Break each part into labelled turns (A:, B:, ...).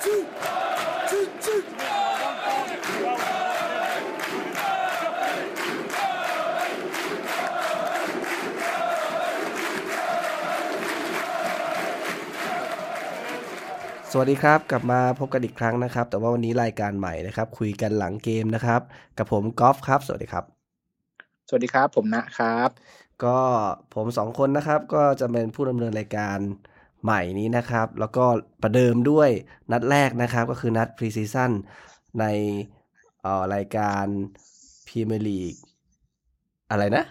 A: สวัสดีครับ กลับมาพบกันอีกครั้งนะครับ แต่ว่าวันนี้รายการใหม่นะครับ คุยกันหลังเกมนะครับ กับผมกอล์ฟครับ สวัสดีครับ
B: สวัสดีครับ ผมนะครับ
A: ก็ผมสองคนนะครับ ก็จะเป็นผู้ดำเนินรายการ ใหม่นี้นะครับ แล้วก็ประเดิมด้วยนัดแรกนะครับ ก็คือนัด pre-season ในเอ่อรายการพรีเมียร์ลีกอะไรนะ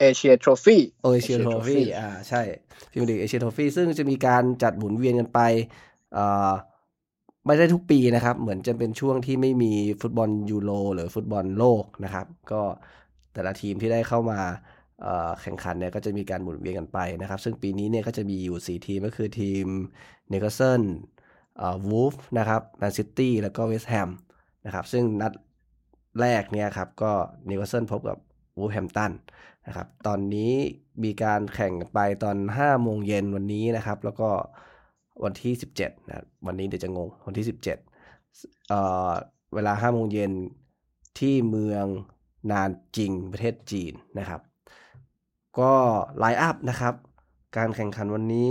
B: Asia Trophy
A: โอ Asia Trophy อ่าใช่พรีเมียร์ลีก Asia Trophy ซึ่งจะมีการจัดหมุนเวียนกันไปเอ่อไม่ได้ทุกปีนะครับ เหมือนจะเป็นช่วงที่ไม่มีฟุตบอลยูโรหรือฟุตบอลโลกนะครับ ก็แต่ละทีมที่ได้เข้ามาเอ่อ แข่งขันเนี่ยก็จะมีการหมุนเวียนกันไปนะครับ ซึ่งปีนี้เนี่ยก็จะมีอยู่ 4 ทีมก็คือทีมนิวคาสเซิลเอ่อวูล์ฟนะครับแมนซิตี้แล้วก็เวสต์แฮมนะครับซึ่งนัดแรกเนี่ยครับก็นิวคาสเซิลพบกับวูล์ฟแฮมป์ตันนะครับตอนนี้มีการแข่งไปตอน 5 โมงเย็นวันนี้นะครับ แล้วก็วันที่ 17นะวันนี้เดี๋ยวจะงงวันที่ 17เอ่อเวลา5โมงเย็นที่เมืองหนานจิงประเทศจีนนะครับ ก็ line-up นะครับ การแข่งขันวันนี้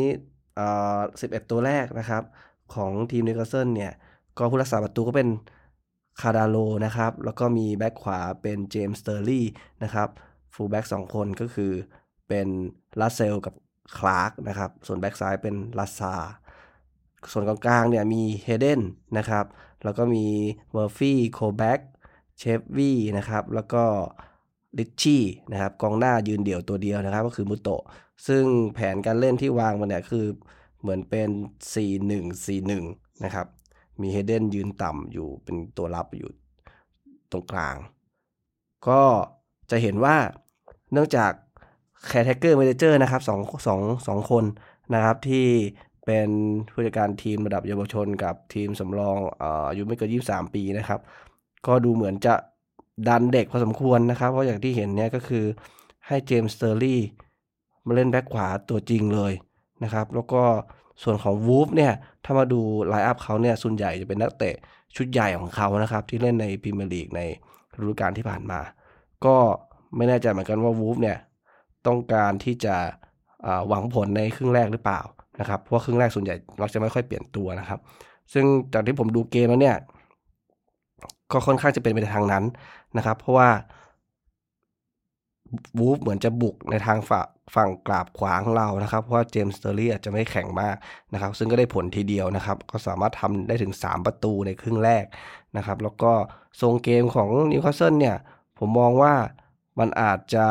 A: 11 ตัวแรกนะครับ ของทีมนิวคาสเซิลเนี่ย ก็ผู้รักษาประตูก็เป็นคาดาโลนะครับ แล้วก็มีแบ็คขวาเป็นเจมี่ สเตอร์รี่นะครับ fullback สองคนก็คือเป็นลาสเซลส์กับคลาร์กนะครับ ส่วนแบ็กซ้ายเป็นลาซาร์ ส่วนกลางๆเนี่ยมีเฮเดนนะครับ แล้วก็มีเมอร์ฟี่โคลแบ็ค เชลวีย์นะครับ แล้วก็ ริตชี่นะครับกองหน้ายืนเดี่ยวตัวเดียวนะครับ ก็คือมูโตะ ซึ่งแผนการเล่นที่วางมาเนี่ยคือเหมือนเป็น 4-1-4-1 นะครับ มีเฮเดนยืนต่ำอยู่เป็นตัวรับอยู่ตรงกลาง ก็จะเห็นว่าเนื่องจาก caretaker manager นะครับสองสองสองคนนะครับที่เป็นผู้จัดการทีมระดับเยาวชนกับทีมสำรองเอ่ออายุไม่เกิน 23 ปีนะครับ ก็ดูเหมือนจะ ดันเด็กพอสมควรนะครับ เพราะอย่างที่เห็นเนี่ยก็คือให้เจมี่ สเตอร์รี่มาเล่นแบ็คขวาตัวจริงเลยนะครับ แล้วก็ส่วนของวูล์ฟเนี่ย ถ้ามาดู line-up เขาเนี่ยส่วนใหญ่จะเป็นนักเตะชุดใหญ่ของเขานะครับ ที่เล่นในพรีเมียร์ลีกในฤดูกาลที่ผ่านมา ก็ไม่แน่ใจเหมือนกันว่าวูล์ฟเนี่ยต้องการที่จะหวังผลในครึ่งแรกหรือเปล่านะครับ เพราะครึ่งแรกส่วนใหญ่มักจะไม่ค่อยเปลี่ยนตัวนะครับ ซึ่งจากที่ผมดูเกมแล้วเนี่ย ก็ค่อนข้างจะเป็นไปในทางนั้น นะครับ เพราะว่าวูล์ฟเหมือนจะบุกในทางฝั่งฝั่งกราบขวาของเรานะครับ เพราะว่าเจมี่ สเตอร์รี่อาจจะไม่แข็งมากนะครับ ซึ่งก็ได้ผลทีเดียวนะครับ ก็สามารถทำได้ถึง 3 ประตูในครึ่งแรกนะครับ แล้วก็ทรงเกมของนิวคาสเซิลเนี่ย ผมมองว่ามันอาจจะ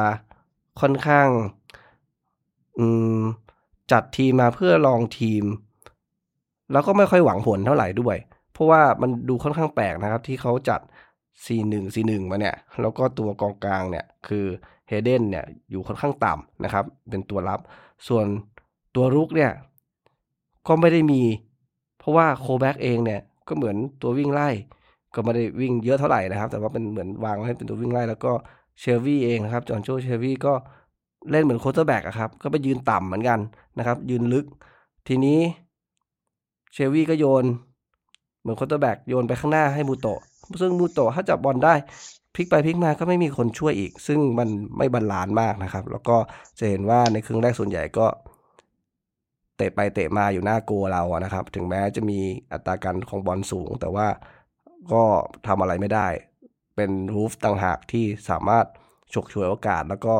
A: ค่อนข้างจัดทีมมาเพื่อลองทีม แล้วก็ไม่ค่อยหวังผลเท่าไหร่ด้วย เพราะว่ามันดูค่อนข้างแปลกนะครับ ที่เขาจัด C1 C1 มาเนี่ย แล้วก็ตัวกองกลางเนี่ย คือเฮเดนเนี่ย อยู่ค่อนข้างต่ำนะครับ เป็นตัวรับ ส่วนตัวรุกเนี่ย ก็ไม่ได้มี เพราะว่าโคลแบ็คเองเนี่ย ก็เหมือนตัววิ่งไล่ ก็ไม่ได้วิ่งเยอะเท่าไหร่นะครับ แต่ว่าเป็นเหมือนวางไว้ให้เป็นตัววิ่งไล่ แล้วก็เชลวีย์เองนะครับ จอนโจเชลวีย์ก็เล่นเหมือน quarterback อะครับ ก็ไปยืนต่ำเหมือนกันนะครับ ยืนลึก ทีนี้เชลวีย์ก็โยน เหมือน quarterback โยนไปข้างหน้าให้มูโตะ ซึ่งมูโตะถ้าจับบอลได้พลิกไปพลิกมาก็ไม่มีคนช่วยอีก ซึ่งมันไม่ balance มากนะครับ แล้วก็จะเห็นว่าในครึ่งแรกส่วนใหญ่ก็ เตะไปเตะมาอยู่หน้าโกล์เราอะนะครับ ถึงแม้จะมีอัตราการครองบอลสูง แต่ว่าก็ทำอะไรไม่ได้ เป็นวูล์ฟต่างหากที่สามารถฉกฉวยโอกาสแล้วก็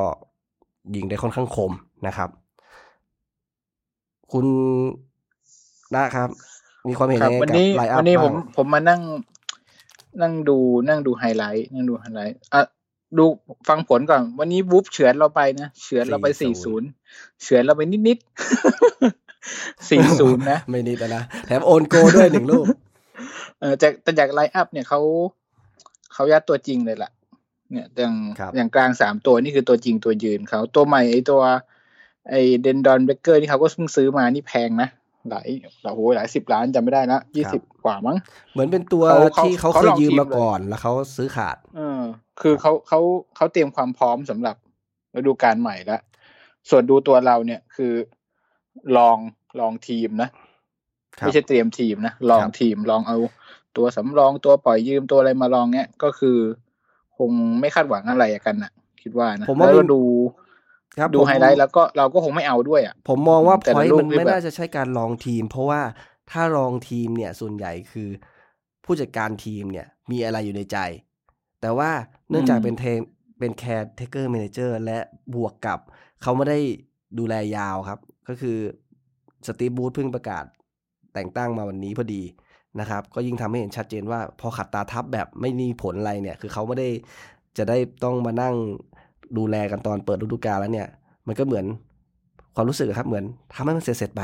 A: ยิงได้ค่อนข้างคมนะครับ คุณนะครับ มีความเห็น
B: ครั
A: ยั
B: บ
A: งไงกับวันนี้ line-up
B: วันนี้ผม
A: บ้าง
B: ผมมานั่ง นั่งดูนั่งดูไฮไลท์นั่งดูไฮไลท์อะดูฟังผลก่อน วันนี้วูฟเฉือนเราไปนะเฉือนเราไปสี่ศูนย์เฉือนเราไปนิดนิดๆสี่ศูนย์นะ
A: ไม่นิดอะนะแถม own goal ด้วยหนึ่งลูก
B: เออจากแต่จาก line up เนี่ยเขาเขายัดตัวจริงเลยล่ะ เนี่ยอย่าง
A: ครับ
B: อย่างกลางสามตัวนี่คือตัวจริงตัวยืนเขาตัวใหม่ไอตัว ไอเดนดอนเบเกอร์นี่เขาก็เพิ่งซื้อมานี่แพงนะ หลายหลายโหหลายสิบล้านจำไม่ได้ละยี่สิบกว่ามั้ง
A: เหมือนเป็นตัว
B: เขาเขา
A: ที่เขา
B: เขา
A: เคย
B: ลอง
A: ยืม
B: ทีม
A: มา
B: เลย
A: ก่อนแล้วเขาซื้อขาด
B: เออคือเขาเขาเขาเตรียมความพร้อมสำหรับฤดูกาลใหม่แล้ว ส่วนดูตัวเราเนี่ยคือลองลองทีมนะ
A: ครับ
B: ไม่ใช่เตรียมทีมนะ ลอง
A: ครับ
B: ทีมลองเอาตัวสำรองตัวปล่อยยืมตัวอะไรมาลองเนี้ยก็คือ คงไม่คาดหวังอะไรกันนะคิดว่านะ
A: ผมว่า
B: แล้ว
A: มัน
B: ดู
A: ครับ
B: ดู
A: ผม
B: ไฮไลท์แล้วก็เราก็คงไม่เอาด้วยอะ
A: ผมมองว่า
B: แต่
A: พ
B: ละ
A: อย
B: ลูก
A: มัน
B: นี่
A: ไม่
B: แบบ
A: น่าจะใช่การลองทีม เพราะว่าถ้าลองทีมเนี่ยส่วนใหญ่คือผู้จัดการทีมเนี่ยมีอะไรอยู่ในใจ แต่ว่าเนื่องจากเป็นเทมเป็นแคร์เทเกอร์ a ม a เจอร์และบวกกับเขาไม่ได้ดูแลยาวครับ ก็คือสตีฟบรูซเพิ่งประกาศแต่งตั้งมาวันนี้พอดีนะครับ ก็ยิ่งทำให้เห็นชัดเจนว่าพอขัดตาทับแบบไม่มีผลอะไรเนี่ย คือเขาไม่ได้จะได้ต้องมานั่ง ดูแลกันตอนเปิดฤดูกาลแล้วเนี่ย มันก็เหมือนความรู้สึกอะครับ เหมือนทำให้มันเสร็จๆไป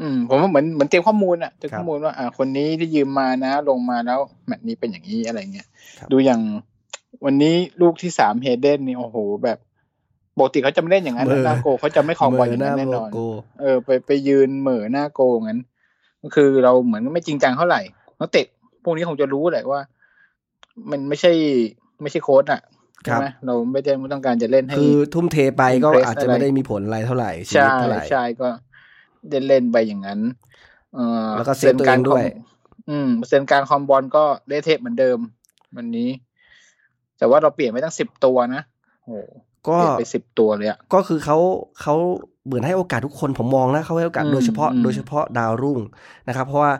B: อืม ผมว่าเหมือนเหมือนเตรียมข้อมูลอะเตรียม
A: ครับ
B: ข้อมูลว่า อ่า คนนี้ที่ยืมมานะ ลงมาแล้วแมตช์นี้เป็นอย่างนี้อะไรเงี้ย
A: ครับ
B: ดูอย่างวันนี้ลูกที่สามเฮเดนนี่โอ้โหแบบปกติเขาจะไม่เล่นอย่างนั้นนะหน้าโกเขาจะไม่คลองบอลอย่างนั้นแน่นอน
A: โก
B: เออ ไปไปยืนเหม่อหน้าโกงั้น ก็คือเราเหมือนไม่จริงจังเท่าไหร่นักเตะพวกนี้คงจะรู้แหละว่า มันไม่ใช่ ไม่ใช่โค้ดอะ
A: ครั
B: ใช่
A: บ
B: ไหมเราไม่ได้ต้องการจะเล่นให้
A: คือทุ่มเทไปก็
B: impress
A: อาจจะไม่ได้มีผลอะไรเท่าไหร่ชี
B: ใช่
A: วิตเท่าไหร่
B: ใช่ก็เล่นเล่นไปอย่างนั้น เออ
A: แล้วก็เซฟตัวเองด้วย
B: คอมอืมเปอร์เซ็นต์การคอมบอลก็ได้เทปเหมือนเดิม วันนี้ แต่ว่าเราเปลี่ยนไปตั้งสิบตัวนะโอ้โห
A: ก็
B: เปลี่ยนไปสิบตัวเลยอะ
A: ก็คือเขาเขาเหมือนให้โอกาสทุกคนผมมองนะเขาให้โอกาส
B: อืม
A: โดยเฉพาะ
B: อืม
A: โดยเฉพาะดาวรุ่งนะครับ เพราะว่า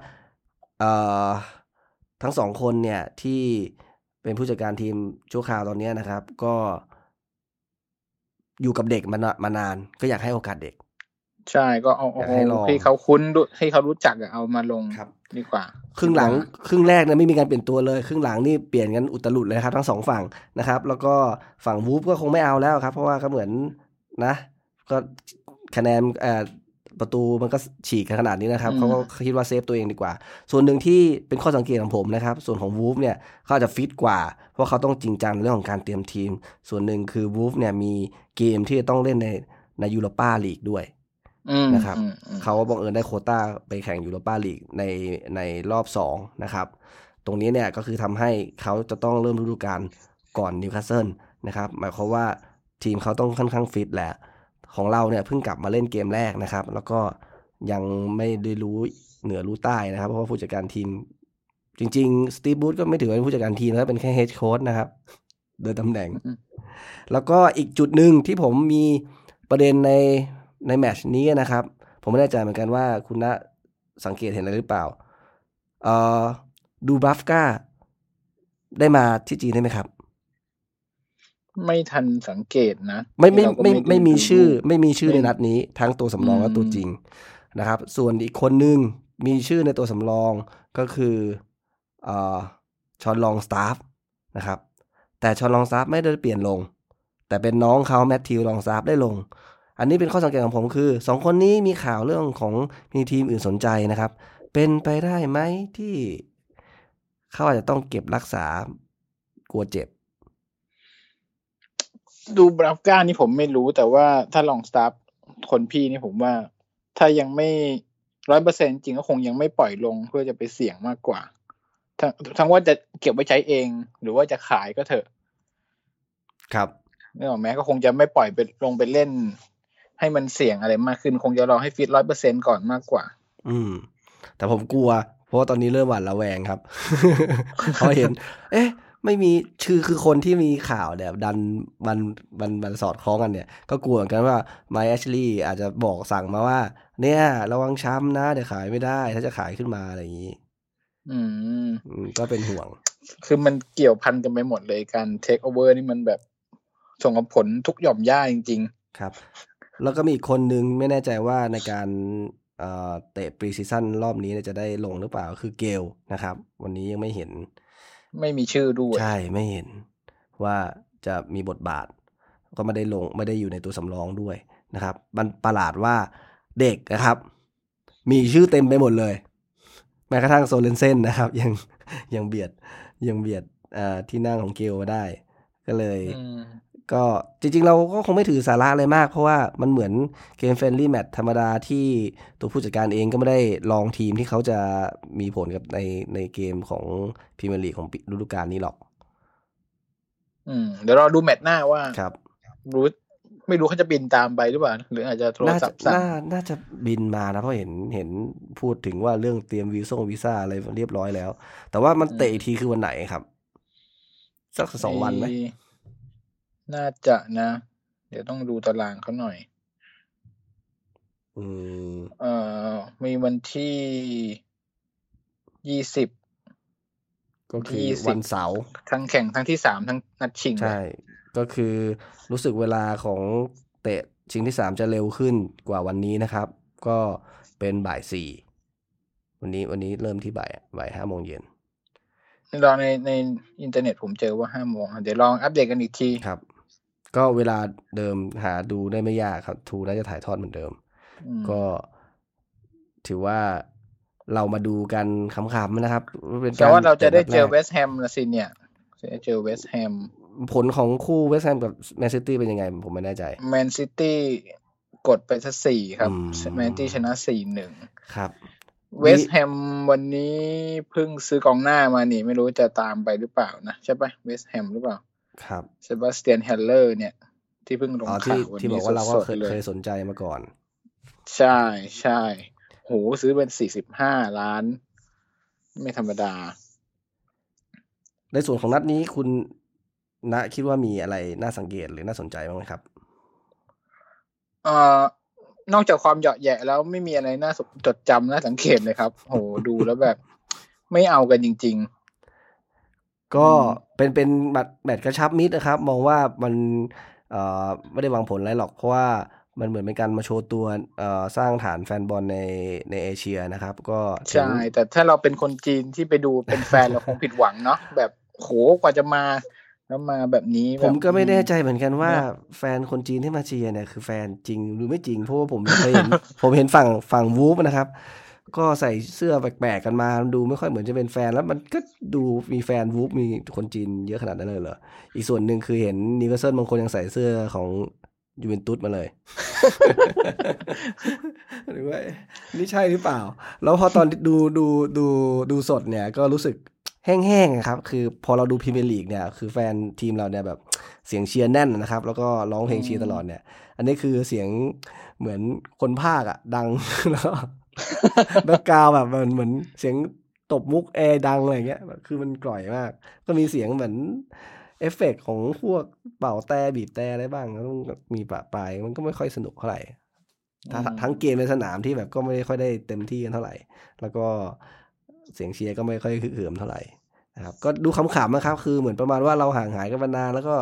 A: เอ่อทั้งสองคนเนี่ยที่ เป็นผู้จัดการทีมชั่วคราวตอนเนี้ยนะครับ ก็ อยู่กับเด็กมานามานาน ก็อยากให้โอกาสเด็ก
B: ใช่ก็เอา
A: อยาก
B: เอา
A: ให้ลอง
B: ที่เขาคุ้นดูให้เขารู้จักอะเอามาลง
A: ครับ
B: ดีกว่า
A: ครึ่งหลังครึ่งแรกเนี่ยไม่มีการเปลี่ยนตัวเลย ครึ่งหลังนี่เปลี่ยนกันอุตลุดเลยนะครับ ทั้งสองฝั่งนะครับ แล้วก็ฝั่งวูฟก็คงไม่เอาแล้วครับ เพราะว่าก็เหมือนนะ ก็คะแนนเอ่อ ประตูมันก็ฉีกกันขนาดนี้นะครับ
B: อืม
A: เขาก็คิดว่าเซฟตัวเองดีกว่า ส่วนหนึ่งที่เป็นข้อสังเกตของผมนะครับ ส่วนของวูฟเนี่ยเขาอาจจะฟิตกว่า เพราะเขาต้องจริงจังในเรื่องของการเตรียมทีม ส่วนหนึ่งคือวูฟเนี่ยมีเกมที่จะต้องเล่นในในยูโรปาลีกด้วย
B: อืม
A: นะครับ
B: อืมอืม
A: เขาบังเอิญได้โควต้าไปแข่งยูโรปาลีกในในรอบสองนะครับ ตรงนี้เนี่ยก็คือทำให้เขาจะต้องเริ่มฤดูกาลก่อนนิวคาสเซิลนะครับ หมายความว่าทีมเขาต้องค่อนข้างฟิตแหละ ของเราเนี่ยเพิ่งกลับมาเล่นเกมแรกนะครับ แล้วก็ยังไม่ได้รู้เหนือรู้ใต้นะครับ เพราะว่าผู้จัดการทีม จริงๆสตี e บูธก็ไม่ถือว่าเป็นผู้จัดการทีมนะเป็นแค่เฮดโค้ชนะครับ โดยตำแหน่ง
B: อืม
A: แล้วก็อีกจุดหนึ่งที่ผมมีประเด็นในในแมตช์นี้นะครับ ผมไม่แน่ใจเหมือนกันว่าคุณณสังเกตเห็นอะไรหรือเปล่า เอ่อดูบรัฟก้าได้มาที่จีนได้ไหมครับ
B: ไม่ทันสังเกตนะ
A: ไม่ไม่
B: เราก็
A: ไม่ไม่มี
B: ดู
A: ชื่อ ไม่มีชื่อ
B: ไม่
A: ในนัดนี้ ทั้งตัวสำรอง
B: อืม
A: และตัวจริงนะครับ ส่วนอีกคนหนึ่งมีชื่อในตัวสำรองก็คือเอ่อชอนลองสตาฟนะครับ แต่ชอนลองสตาฟไม่ได้เปลี่ยนลง แต่เป็นน้องเขาแมทธิวลองสตาฟได้ลง อันนี้เป็นข้อสังเกตของผมคือสองคนนี้มีข่าวเรื่องของมีทีมอื่นสนใจนะครับ เป็นไปได้ไหมที่เขาอาจจะต้องเก็บรักษากลัวเจ็บ
B: ดูบราฟก้านี่ผมไม่รู้แต่ว่าถ้าลองสตาฟคนพี่นี่ผมว่า ถ้ายังไม่ร้อยเปอร์เซ็นจริงก็คงยังไม่ปล่อยลงเพื่อจะไปเสี่ยงมากกว่า ทั้งทั้งว่าจะเก็บไว้ใช้เอง หรือว่าจะขายก็เถอะ
A: ครับ
B: นึกออกไหมก็คงจะไม่ปล่อยไปลงไปเล่น ให้มันเสี่ยงอะไรมากขึ้น คงจะรอให้ฟิตร้อยเปอร์เซ็นก่อนมากกว่า
A: อืม แต่ผมกลัว เพราะว่าตอนนี้เริ่มหวาดระแวงครับ เพราะเห็น เอ๊ะ ไม่มีชื่อคือคนที่มีข่าวเนี่ยดันมันมันมันสอดคล้องกันเนี่ย ก็กลัวเหมือนกันว่าไมแอชลีย์อาจจะบอกสั่งมาว่า เนี่ยระวังช้ำนะ เดี๋ยวขายไม่ได้ ถ้าจะขายขึ้นมาอะไรอย่างนี้
B: อืม
A: อืมก็เป็นห่วง
B: คือมันเกี่ยวพันกันไปหมดเลยการเทคโอเวอร์นี่มันแบบส่งผลทุกหย่อมย่าจริง
A: ครับ แล้วก็มีอีกคนนึงไม่แน่ใจว่าในการเอ่อเตะ preseason รอบนี้เนี่ยจะได้ลงหรือเปล่าคือเกลนะครับ วันนี้ยังไม่เห็น
B: ๆ ไม่มีชื่อด้วย
A: ใช่ไม่เห็นว่าจะมีบทบาท ก็ไม่ได้ลงไม่ได้อยู่ในตัวสำรองด้วยนะครับ มันประหลาดว่าเด็กนะครับ มีชื่อเต็มไปหมดเลย แม้กระทั่งโซเรนเซนนะครับ ยังยังเบียดยังเบียดอ่าที่นั่งของเกลมาได้ ก็เลย
B: อืม
A: ก็จริงๆ เราก็คงไม่ถือสาระอะไรมาก เพราะว่ามันเหมือนเกม friendly match ธรรมดาที่ตัวผู้จัดการเองก็ไม่ได้ลองทีมที่เขาจะมีผลกับในในเกมของพรีเมียร์ลีกของปีฤดูกาลนี้หรอก
B: อืม เดี๋ยวรอดูแมตช์หน้าว่า
A: ครับบ
B: รูซไม่รู้เขาจะบินตามไปหรือเปล่า หรืออาจจะโทร
A: น่า
B: ศั
A: จะ
B: พท์สั่
A: น่าน่าจะบินมานะเพราะเห็นเห็นพูดถึงว่าเรื่องเตรียมวีซ่งวีซ่าอะไรเรียบร้อยแล้ว แต่ว่ามันเตะอีกทีคือวันไหนครับ สักสองวันไหม
B: เย น่าจะนะ เดี๋ยวต้องดูตารางเขาหน่อย
A: อืม
B: เอ่อ มีวันที่ยี่สิบ
A: ก็คือ
B: ยี่สิบ
A: วันเสาร์
B: ทั้งแข่งทั้งที่สามทั้งนัดชิงเลย
A: ใช่ ก็คือรู้สึกเวลาของเตะชิงที่สามจะเร็วขึ้นกว่าวันนี้นะครับ ก็เป็นบ่ายสี่วันนี้วันนี้เริ่มที่บ่ายบ่ายห้าโมงเย็น
B: ลองในในอินเทอร์เน็ตผมเจอว่าห้าโมงอะเดี๋ยวลองอัปเดตกันอีกที
A: ครับ ก็เวลาเดิมหาดูได้ไม่ยากครับทรูน่าจะถ่ายทอดเหมือนเดิม
B: อืม
A: ก็ถือว่าเรามาดูกันขำๆนะครับเป็น
B: แต่ว่าเราจะได้เจอเวสต์แฮมสต์แฮมละสิเนี่ยจะได้เจอเวสต์แฮม
A: ผลของคู่เวสต์แฮมกับแมนซิตี้เป็นยังไง ผมไม่แน่ใจ
B: แมนซิตี้กดไปสักสี่ครับ
A: อืม
B: แมนซิตี้ชนะสี่หนึ่ง
A: ครับ
B: เวสต์แฮมวันนี้เพิ่งซื้อกองหน้ามานี่ ไม่รู้จะตามไปหรือเปล่านะ ใช่ปะเวสต์แฮมหรือเปล่า
A: ครับ
B: เซบาสเตียนเฮลเลอร์เนี่ย ที่เพิ่งลง
A: อ๋อ
B: ข่า
A: ที่
B: ววัน
A: ที่บอ
B: นี้
A: กว่าเราก็
B: ส
A: เค
B: ด
A: ย
B: ๆเล
A: เค
B: ย
A: ยสนใจมาก่อน
B: ใช่ใช่โหซื้อเป็นสี่สิบห้าล้าน ไม่ธรรมดา
A: ในส่วนของนัดนี้คุณณคิดว่ามีอะไรน่าสังเกตหรือน่าสนใจบ้างไหมครับ
B: เอ่อนอกจากความเหยาะแหยะแล้วไม่มีอะไรน่าสนจดจำน่าสังเกตเลยครับ โหดูแล้วแบบ ไม่เอากันจริง
A: ก็
B: อืม
A: เป็นเป็นแมตช์แมตช์กระชับมิตรนะครับ มองว่ามันเอ่อไม่ได้วางผลอะไรหรอกเพราะว่ามันเหมือนเป็นการมาโชว์ตัวเอ่อสร้างฐานแฟนบอลในในเอเชียนะครับ ก็
B: ๆ
A: ถึง
B: ใช่ แแต่ถ้าเราเป็นคนจีนที่ไปดูเป็นแฟนเราคงผิดหวังเนาะแบบโหกว่าจะมาแล้วมาแบบนี้แบบผ
A: มก็ไม่แน่ใจเหมือนกันว่า
B: เนี่ย
A: แฟนคนจีนที่มาเชียร์เนี่ยคือแฟนจริงหรือไม่จริงเพราะว่าผมเคยเห็นผมเห็นฝั่งฝั่งวูฟนะครับ ก็ใส่เสื้อแปลกๆกันมา ดูไม่ค่อยเหมือนจะเป็นแฟน แล้วมันก็ดูมีแฟนวูฟมีคนจีนเยอะขนาดนั้นเลยเหรอ อีกส่วนหนึ่งคือเห็นนิวคาสเซิลบางคนยังใส่เสื้อของยูเวนตุสมาเลยหรือว่านี่ใช่หรือเปล่า แล้วพอตอนดูดูดูดูสดเนี่ยก็รู้สึกแห้งๆอะครับ คือพอเราดูพรีเมียร์ลีกเนี่ย คือแฟนทีมเราเนี่ยแบบเสียงเชียร์แน่นนะครับ แล้วก็ร้องเพลงเชียร์ตลอดเนี่ย อันนี้คือเสียงเหมือนคนพากย์อะดังแล้ว background แบบเหมือนเหมือนเสียงตบมุกแอร์ดังอะไรเงี้ยแบบคือมันกร่อยมาก ก็มีเสียงเหมือนเอฟเฟกต์ของพวกเป่าแตรบีบแตรอะไรบ้างแล้วต้องมีปะปลายมันก็ไม่ค่อยสนุกเท่าไหร่ถ้า
B: อืม
A: ทั้งเกมในสนามที่แบบก็ไม่ได้ค่อยได้เต็มที่กันเท่าไหร่ แล้วก็เสียงเชียร์ก็ไม่ค่อยกระหึ่มเท่าไหร่นะครับ ก็ดูขำๆนะครับ คือเหมือนประมาณว่าเราห่างหายกันมานานแล้วก็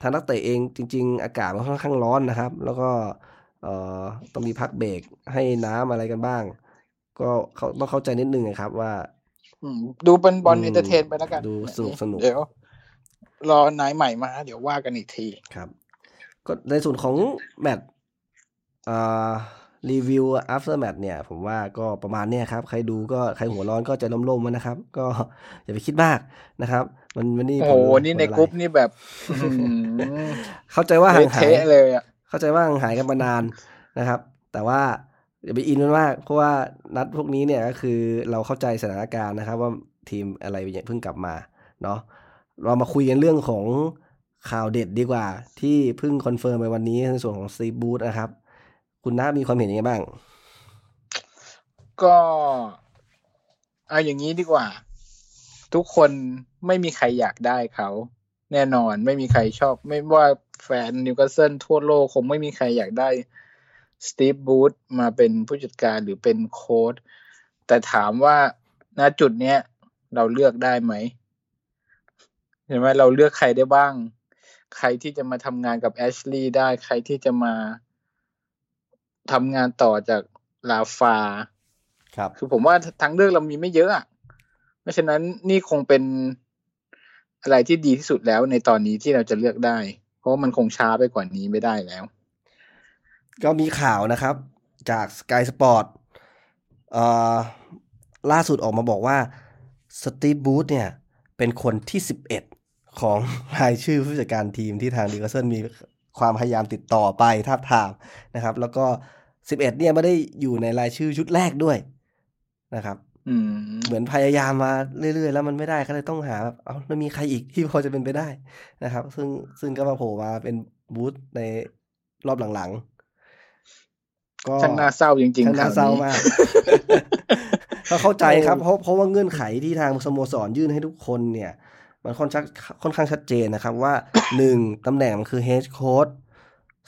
A: ทางนักเตะเองจริง ๆ อากาศมันค่อนข้างร้อนนะครับ แล้วก็เอ่อ ต้องมีพักเบรกให้น้ำอะไรกันบ้าง ก็เขาต้องเข้าใจนิดนึงนะครับว่า
B: อืมดูเป็นบอล
A: อืม
B: entertain ไปแล้วกัน
A: ดูสนุกสนุก
B: เดี๋ยว รอนายใหม่มา เดี๋ยวว่ากันอีกที
A: ครับ ก็ในส่วนของแมตช์อ่ารีวิว after match เนี่ย ผมว่าก็ประมาณเนี้ยครับ ใครดูก็ใครหัวร้อนก็ใจล่มๆนะครับ ก็อย่าไปคิดมากนะครับ มันมันนี่
B: โอ้โห
A: ผล
B: นี่ใน
A: ผลอะไร
B: กรุ๊ปนี่แบบอื้อหือ
A: เข้าใจว่าห่างหาย
B: เละเทะเลยอะ
A: เข้าใจว่าหางหายกันมานานนะครับ แต่ว่าอย่าไปอินมันมาก เพราะว่านัดพวกนี้เนี่ยก็คือเราเข้าใจสถานการณ์นะครับ ว่าทีมอะไรเพิ่งกลับมาเนาะเรามาคุยกันเรื่องของข่าวเด็ดดีกว่า ที่เพิ่ง confirm ไปวันนี้ในส่วนของสตีฟบรูซนะครับ คุณน้ามีความเห็นยังไงบ้าง
B: ก็เอาอย่างนี้ดีกว่า ทุกคนไม่มีใครอยากได้เขา แน่นอนไม่มีใครชอบ ไม่ว่าแฟนนิวคาสเซิลทั่วโลกคงไม่มีใครอยากได้สตีฟบรูซมาเป็นผู้จัดการหรือเป็นโค้ชแต่ถามว่าณจุดเนี้ยเราเลือกได้ไหมเห็นไหมเราเลือกใครได้บ้าง ใครที่จะมาทำงานกับแอชลีย์ได้ใครที่จะมาทำงานต่อจากลาฟา
A: ครับ
B: คือผมว่าทางเลือกเรามีไม่เยอะอะเพราะฉะนั้นนี่คงเป็น อะไรที่ดีที่สุดแล้วในตอนนี้ที่เราจะเลือกได้ เพราะว่ามันคงช้าไปกว่านี้ไม่ได้แล้ว
A: ก็มีข่าวนะครับ จาก Sky Sport เอ่อล่าสุดออกมาบอกว่าสตีฟบูธเนี่ย เป็นคนที่ 11 ของรายชื่อผู้จัดการทีมที่ทางดิวเซนมีความพยายามติดต่อไปทาบทามนะครับ แล้วก็ 11 เนี่ยไม่ได้อยู่ในรายชื่อชุดแรกด้วยนะครับ เหมือนพยายามมาเรื่อยๆ แล้วมันไม่ได้ก็เลยต้องหาแบบเอ้าแล้วมีใครอีกที่พอจะเป็นไปได้นะครับ ซึ่งซึ่งก็มาโผล่มาเป็นบูธในรอบหลังๆ ก็
B: ช่างน่าเศร้าจริง
A: ช่าง
B: ๆ
A: น่า
B: ข่าว
A: เศร้า
B: นี้
A: มากก็เข้าใจครับเพราะเพราะว่าเงื่อนไขที่ทางสโมสรยื่นให้ทุกคนเนี่ย มันค่อนข้างค่อนข้างชัดเจนนะครับว่าหนึ่งตำแหน่งมันคือเฮดโค้ด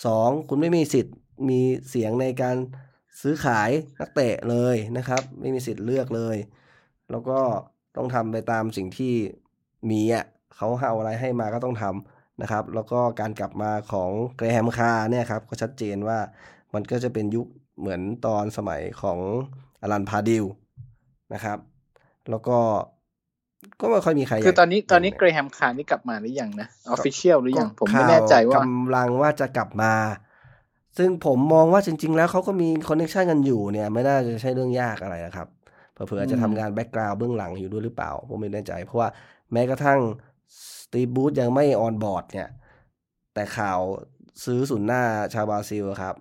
A: สองคุณไม่มีสิทธิ์มีเสียงในการ ซื้อขายนักเตะเลยนะครับ ไม่มีสิทธิ์เลือกเลย แล้วก็ต้องทำไปตามสิ่งที่มีอะเขาเอาอะไรให้มาก็ต้องทำนะครับ แล้วก็การกลับมาของเกรแฮมคาร์เนี่ยครับก็ชัดเจนว่ามันก็จะเป็นยุคเหมือนตอนสมัยของอลันพาร์ดิวนะครับ แล้วก็ก็ไม่ค่อยมีใคร
B: คือตอนนี้
A: ยาก
B: ตอนนนี้อ
A: ย่าง
B: เกรแฮมคาร์นี่กลับมาหรือยังนะ official หรือยังผมไม่แน่ใจข่าวว่า
A: กำลังว่าจะกลับมา ซึ่งผมมองว่าจริง ๆ แล้วเขาก็มี connection กันอยู่เนี่ย ไม่น่าจะใช่เรื่องยากอะไรนะครับเผื่อๆอาจจะทำงาน background เบื้องหลังอยู่ด้วยหรือเปล่า ผมไม่แน่ใจ เพราะว่าแม้กระทั่งสตีฟบรูซยังไม่ on board เนี่ย แต่ข่าวซื้อศูนย์หน้าชาวบราซิลครับ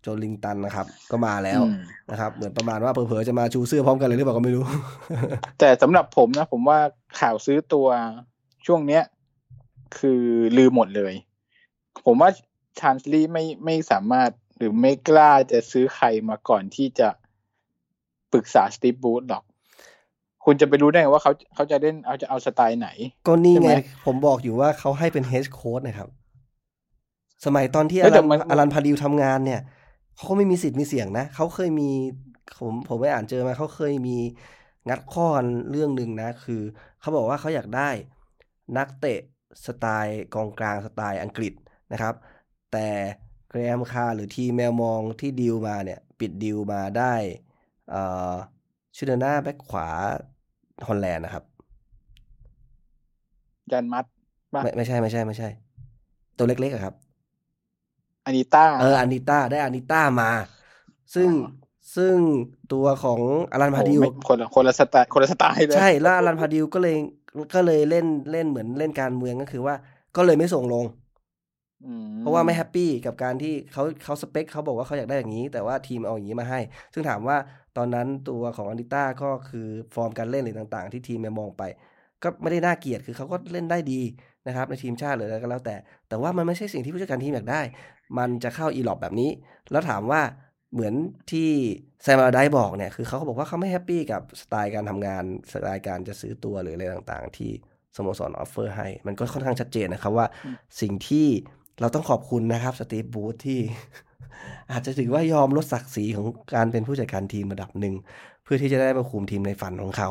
A: โจลินตันนะครับ ก็มาแล้ว
B: อืม
A: นะครับ เหมือนประมาณว่าเผลอๆจะมาชูเสื้อพร้อมกันเลยหรือเปล่าก็ไม่รู้
B: แต่สำหรับผมนะ ผมว่าข่าวซื้อตัวช่วงเนี้ย คือลืมหมดเลย ผมว่า ชาร์นลีย์ไม่ไม่สามารถหรือไม่กล้าจะซื้อใครมาก่อนที่จะปรึกษาสตีฟบรูซหรอก คุณจะไปรู้ได้ไงว่าเขาเขาจะเล่นเอาจะเอาสไตล์ไหน
A: ก็นี่
B: ใช่
A: ไง
B: ไหม
A: ผมบอกอยู่ว่าเขาให้เป็น head coach นะครับ สมัยตอนที่
B: เอ้
A: อย
B: แต่
A: ลัน
B: มัน
A: อลันพาร์ดิวทำงานเนี่ยเขาก็ไม่มีสิทธิ์มีเสียงนะเขาเคยมีผมผมไปอ่านเจอมาเขาเคยมีงัดข้อกันเรื่องหนึ่งนะ คือเขาบอกว่าเขาอยากได้นักเตะสไตล์กองกลางสไตล์อังกฤษนะครับ แต่เกรแฮมคาร์หรือทีมแมวมองที่ดีลมาเนี่ย ปิดดีลมาได้เอ่อชื่อเดนหน้าแบ็คขวาฮอลแลนด์นะครับ
B: ยานมัตป่ะ
A: ไม่ไม่ใช่ไม่ใช่ไม่ใช่ ตัวเล็กๆอะครับ
B: อานิต้า
A: เอออานิต้าได้อานิต้ามา ซึ่ง
B: อ๋อ
A: ซึ่งตัวของอลันพาร์ดิว
B: โอ้ไม่คนละคนละสไตล์คนละสไตล์เลย
A: ใช่แล้วอลันพาร์ดิวก็เลยก็เลยเล่นเล่นเหมือนเล่นการเมืองก็คือว่า ก็เลยไม่ส่งลง
B: อืม
A: เพราะว่าไม่ happy กับการที่เขาเขาสเปคเขาบอกว่าเขาอยากได้อย่างนี้ แต่ว่าทีมเอาอย่างนี้มาให้ ซึ่งถามว่าตอนนั้นตัวของอานิต้าก็คือฟอร์มการเล่นอะไรต่างๆ ที่ทีมมองไป ก็ไม่ได้น่าเกลียดคือเขาก็เล่นได้ดีนะครับในทีมชาติหรืออะไรก็แล้วแต่ แต่ว่ามันไม่ใช่สิ่งที่ผู้จัดการทีมอยากได้ มันจะเข้าอีหรอบแบบนี้ แล้วถามว่าเหมือนที่แซมอัลลาร์ไดซ์บอกเนี่ยคือเขาก็บอกว่าเขาไม่ happy กับสไตล์การทำงานสไตล์การจะซื้อตัวหรืออะไรต่างๆ ที่สโมสร offer ให้ มันก็ค่อนข้างชัดเจนนะครับว่าสิ่งที่ เราต้องขอบคุณนะครับสตีฟบรูซที่อาจจะถือว่ายอมลดศักดิ์ศรีของการเป็นผู้จัดการทีมระดับหนึ่ง เพื่อที่จะได้มาคุมทีมในฝันของเขา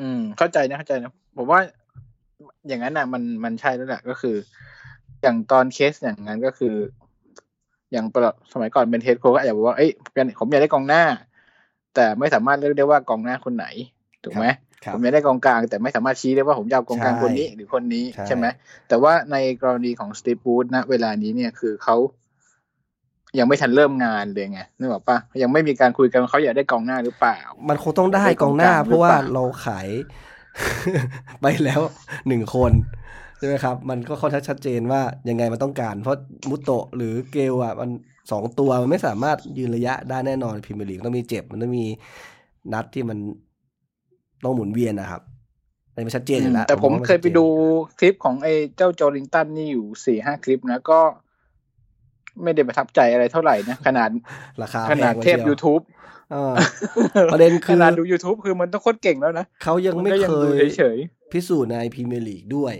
B: อืม เข้าใจนะเข้าใจนะผมว่าอย่างนั้นน่ะ มันมันใช่แล้วแหละก็คือ อย่างตอนเคสอย่างนั้นก็คือ อย่างประสมัยก่อนเป็นเทสโคก็อาจจะบอกว่าเอ้ยผมอยากได้กองหน้า แต่ไม่สามารถเลือกได้ว่ากองหน้าคนไหน ถูกไหม ผมอยากได้กองกลาง แต่ไม่สามารถชี้ได้ว่าผมจะเอากองกลาง
A: ใช่
B: คนนี้หรือคนนี้
A: ใช่
B: ใช่ไหมแต่ว่าในกรณีของสตี e บูธณเวลานี้เนี่ยคือเขายังไม่ทันเริ่มงานเลยไงนึกออกปะยังไม่มีการคุยกันว่าเขาอยากได้กองหน้าหรือเปล่า
A: มันคงต้องได้
B: ได้
A: กองหน้า
B: กองกลาง
A: เพราะว่า
B: หรือเปล่า
A: เราขายไปแล้วหนึ่งคนใช่ไหมครับ มันก็ค่อนข้างชัดเจนว่ายังไงมันต้องการ เพราะมุโตะหรือเกลอะมันสองตัวมันไม่สามารถยืนระยะได้แน่นอนพรีเมียร์ลีกต้องมีเจ็บ มันต้องมีนัดที่มัน ต้องหมุนเวียนนะครับอันนี้มันชัดเจนอยู่แล้ว
B: แต่ผม
A: ว่า
B: เคยไปดูคลิปของไอ้เจ้าโจลิงตันนี่อยู่สี่ห้าคลิปนะก็ ไม่ได้ประทับใจอะไรเท่าไหร่นะขนาด
A: ราคา
B: ขนาด
A: แพงกว่
B: เทพ
A: ชียว
B: YouTube
A: เออประเด็นคือ
B: ขนาดดู YouTube คือมันต้องโคตรเก่งแล้วนะ
A: เขายัง
B: มัน
A: ไม่
B: ก็ยัง
A: เค
B: ดู
A: ย
B: เฉย
A: พิสูจน์ในพรีเมียร์ลีกด้วย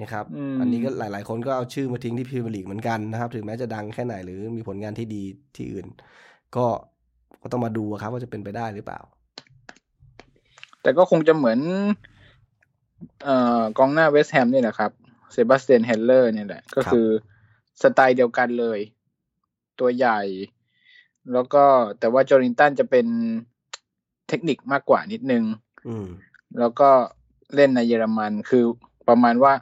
A: นะครับ
B: อืม
A: อันนี้ก็หลาย ๆ คนก็เอาชื่อมาทิ้งที่พรีเมียร์ลีกเหมือนกันนะครับ ถึงแม้จะดังแค่ไหนหรือมีผลงานที่ดีที่อื่น ก็ก็ต้องมาดูครับว่าจะเป็นไปได้หรือเปล่า
B: ๆ แต่ก็คงจะเหมือนเอ่อกองหน้าเวสต์แฮมนี่แหละครับเซบาสเตียนฮัลเลอร์เนี่ยแหละ ก็คือสไตล์เดียวกันเลย ตัวใหญ่ แล้วก็แต่ว่าโจลิงตันจะเป็นเทคนิคมากกว่านิดนึง
A: อืม
B: แล้วก็เล่นในเยอรมันคือประมาณว่า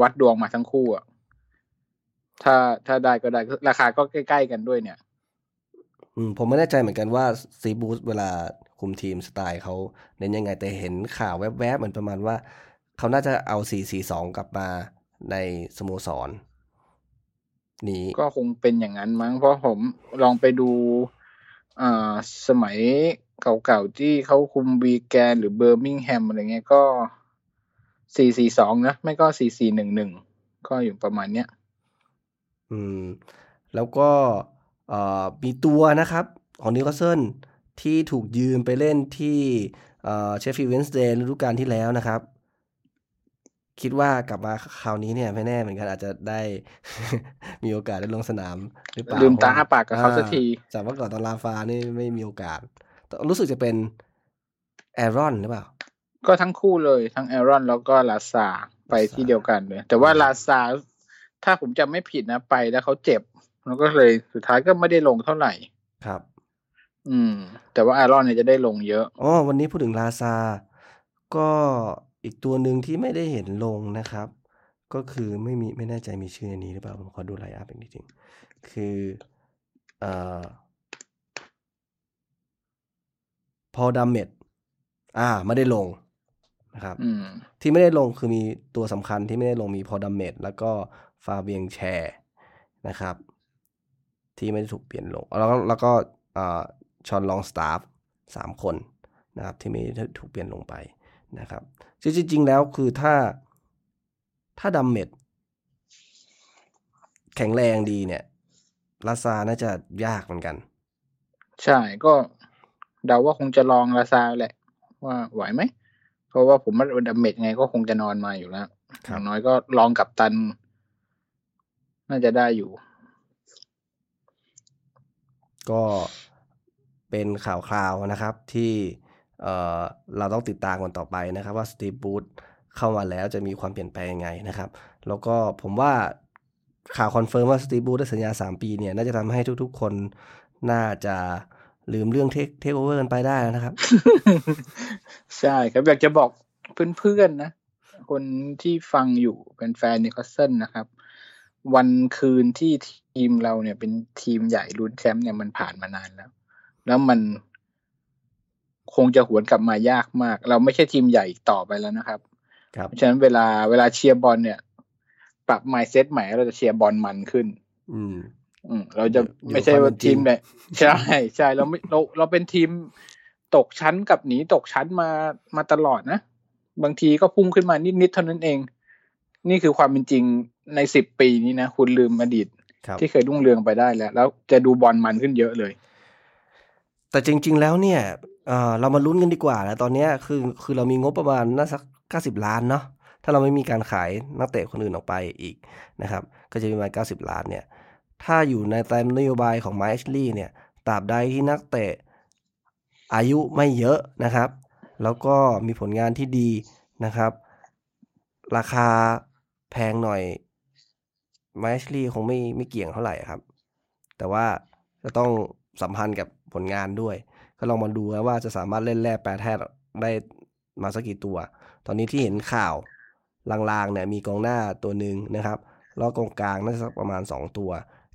B: วัดดวงมาทั้งคู่อะถ้าถ้าได้ก็ได้ราคาก็ใกล้ ๆ กันด้วยเนี่ย
A: อืมผมไม่แน่ใจเหมือนกันว่าซีบูสเวลาคุมทีมสไตล์เขาเน้นยังไงแต่เห็นข่าวแวบๆเหมือนประมาณว่า เขาน่าจะเอา 4-4-2 กลับมาในสโมสร นี้
B: ก็คงเป็นอย่างนั้นมั้งเพราะผมลองไปดูอ่าสมัยเก่าๆที่เขาคุมวีแกนหรือเบอร์มิงแฮมอะไรเงี้ยก็สี่สี่สองนะ ไม่ก็สี่สี่หนึ่งหนึ่งก็อยู่ประมาณเนี้ย
A: อืม แล้วก็เอ่อ มีตัวนะครับของนิวคาสเซิลที่ถูกยืมไปเล่นที่เอ่อเชฟฟิลด์เวนส์เดย์ฤดูกาลที่แล้วนะครับ คิดว่ากลับมาคราวนี้เนี่ยไม่แน่เหมือนกันอาจจะได้ มีโอกาสได้ลงสนามหรือเปล่า
B: ลืมตาอ้าปากกับเขาสักที
A: อ่าจากเมื่อก่อนตอนลาฟานี่ไม่มีโอกาสแต่รู้สึกจะเป็นแอรอนหรือเปล่า
B: ก็ทั้งคู่เลยทั้งแอรอนแล้วก็ลาซาไปที่เดียวกันเลยแต่ว่าลาซาถ้าผมจำไม่ผิดนะไปแล้วเขาเจ็บ แล้วก็เลยสุดท้ายก็ไม่ได้ลงเท่าไหร่
A: ครับ
B: อืม แต่ว่าแอรอนเนี่ยจะได้ลงเยอะ
A: อ๋อวันนี้พูดถึงลาซาร์ ก็อีกตัวหนึ่งที่ไม่ได้เห็นลงนะครับ ก็คือไม่มีไม่แน่ใจมีชื่ออันนี้หรือเปล่าผมขอดู line-up อีกนิดนึงคือเอ่อพอลดัมเมตต์อ่า ไม่ได้ลงนะครับ
B: อืม
A: ที่ไม่ได้ลงคือมีตัวสำคัญที่ไม่ได้ลงมีพอลดัมเมตต์แล้วก็ฟาเบียงแชร์นะครับ ที่ไม่ได้ถูกเปลี่ยนลง แล้วก็แล้วก็ฌอนลองสตาฟฟ์สามคนนะครับที่ไม่ได้ถูกเปลี่ยนลงไปนะครับซึ่งจริงๆแล้วคือถ้าถ้าดัมเมตต์แข็งแรงดีเนี่ยลาซาร์น่าจะยากเหมือนกัน
B: ใช่ก็เดาว่าคงจะลองลาซาร์แหละ ว่าไหวไหม เพราะว่าผมว่าดัมเมตต์ไงก็คงจะนอนมาอยู่แล้ว
A: ครับ
B: ย่างน้อยก็ลองกับตัน น่าจะได้อยู่
A: ก็เป็นข่าวคราวนะครับที่เราต้องติดตามกันต่อไปนะครับ ว่าสตีฟบรูซเข้ามาแล้วจะมีความเปลี่ยนแปลงยังไงนะครับ แล้วก็ผมว่าข่าว confirm ว่าสตีฟบรูซได้สัญญา 3 ปีเนี่ย น่าจะทำให้ทุกๆ คนน่าจะลืมเรื่อง take takeover กันไปได้แล้วนะครับ
B: ใช่ครับ อยากจะบอกเพื่อนๆนะ คนที่ฟังอยู่เป็นแฟนนิวคาสเซิลนะครับ วันคืนที่ทีมเราเนี่ยเป็นทีมใหญ่ลุ้นแชมป์เนี่ยมันผ่านมานานแล้ว แล้วมันคงจะหวนกลับมายากมาก เราไม่ใช่ทีมใหญ่อีกต่อไปแล้วนะครับ
A: ครับ
B: เพราะฉะนั้นเวลาเวลาเชียร์บอลเนี่ย ปรับ mindset ใหม่เราจะเชียร์บอลมันขึ้น
A: อืม
B: อืม เราจะ
A: อยู่
B: ไม่ใช่
A: ความเป็นจริ
B: ที
A: ง
B: มเนี่ยใช่ใช่เราไม่เราเราเป็นทีมตกชั้นกับหนีตกชั้นมามาตลอดนะ บางทีก็พุ่งขึ้นมานิดๆเท่านั้นเอง นี่คือความเป็นจริงในสิบปีนี้นะ คุณลืมอดีต
A: ครับ
B: ที่เคยรุ่งเรืองไปได้แล้ว แล้วจะดูบอลมันขึ้นเยอะเลย
A: แต่จริง ๆ แล้วเนี่ยเอ่อเรามาลุ้นกันดีกว่าแล้วตอนเนี้ยคือคือเรามีงบประมาณน่าสักเก้าสิบล้านเนาะถ้าเราไม่มีการขายนักเตะคนอื่นออกไปอีกนะครับ ก็จะมีประมาณเก้าสิบล้านเนี่ย ถ้าอยู่ในตามนโยบายของไมค์ชลีเนี่ยตราบใดที่นักเตะอายุไม่เยอะนะครับ แล้วก็มีผลงานที่ดีนะครับ ราคา แพงหน่อยไมค์ชลีคงไม่ไม่เกี่ยงเท่าไหร่ครับ แต่ว่าจะต้องสัมพันธ์กับผลงานด้วย ก็ลองมาดูนะว่าจะสามารถเล่นแร่แปรแทดได้มาสักกี่ตัว ตอนนี้ที่เห็นข่าวลางๆเนี่ยมีกองหน้าตัวหนึ่งนะครับแล้วกองกลางน่าจะสักประมาณ 2 ตัว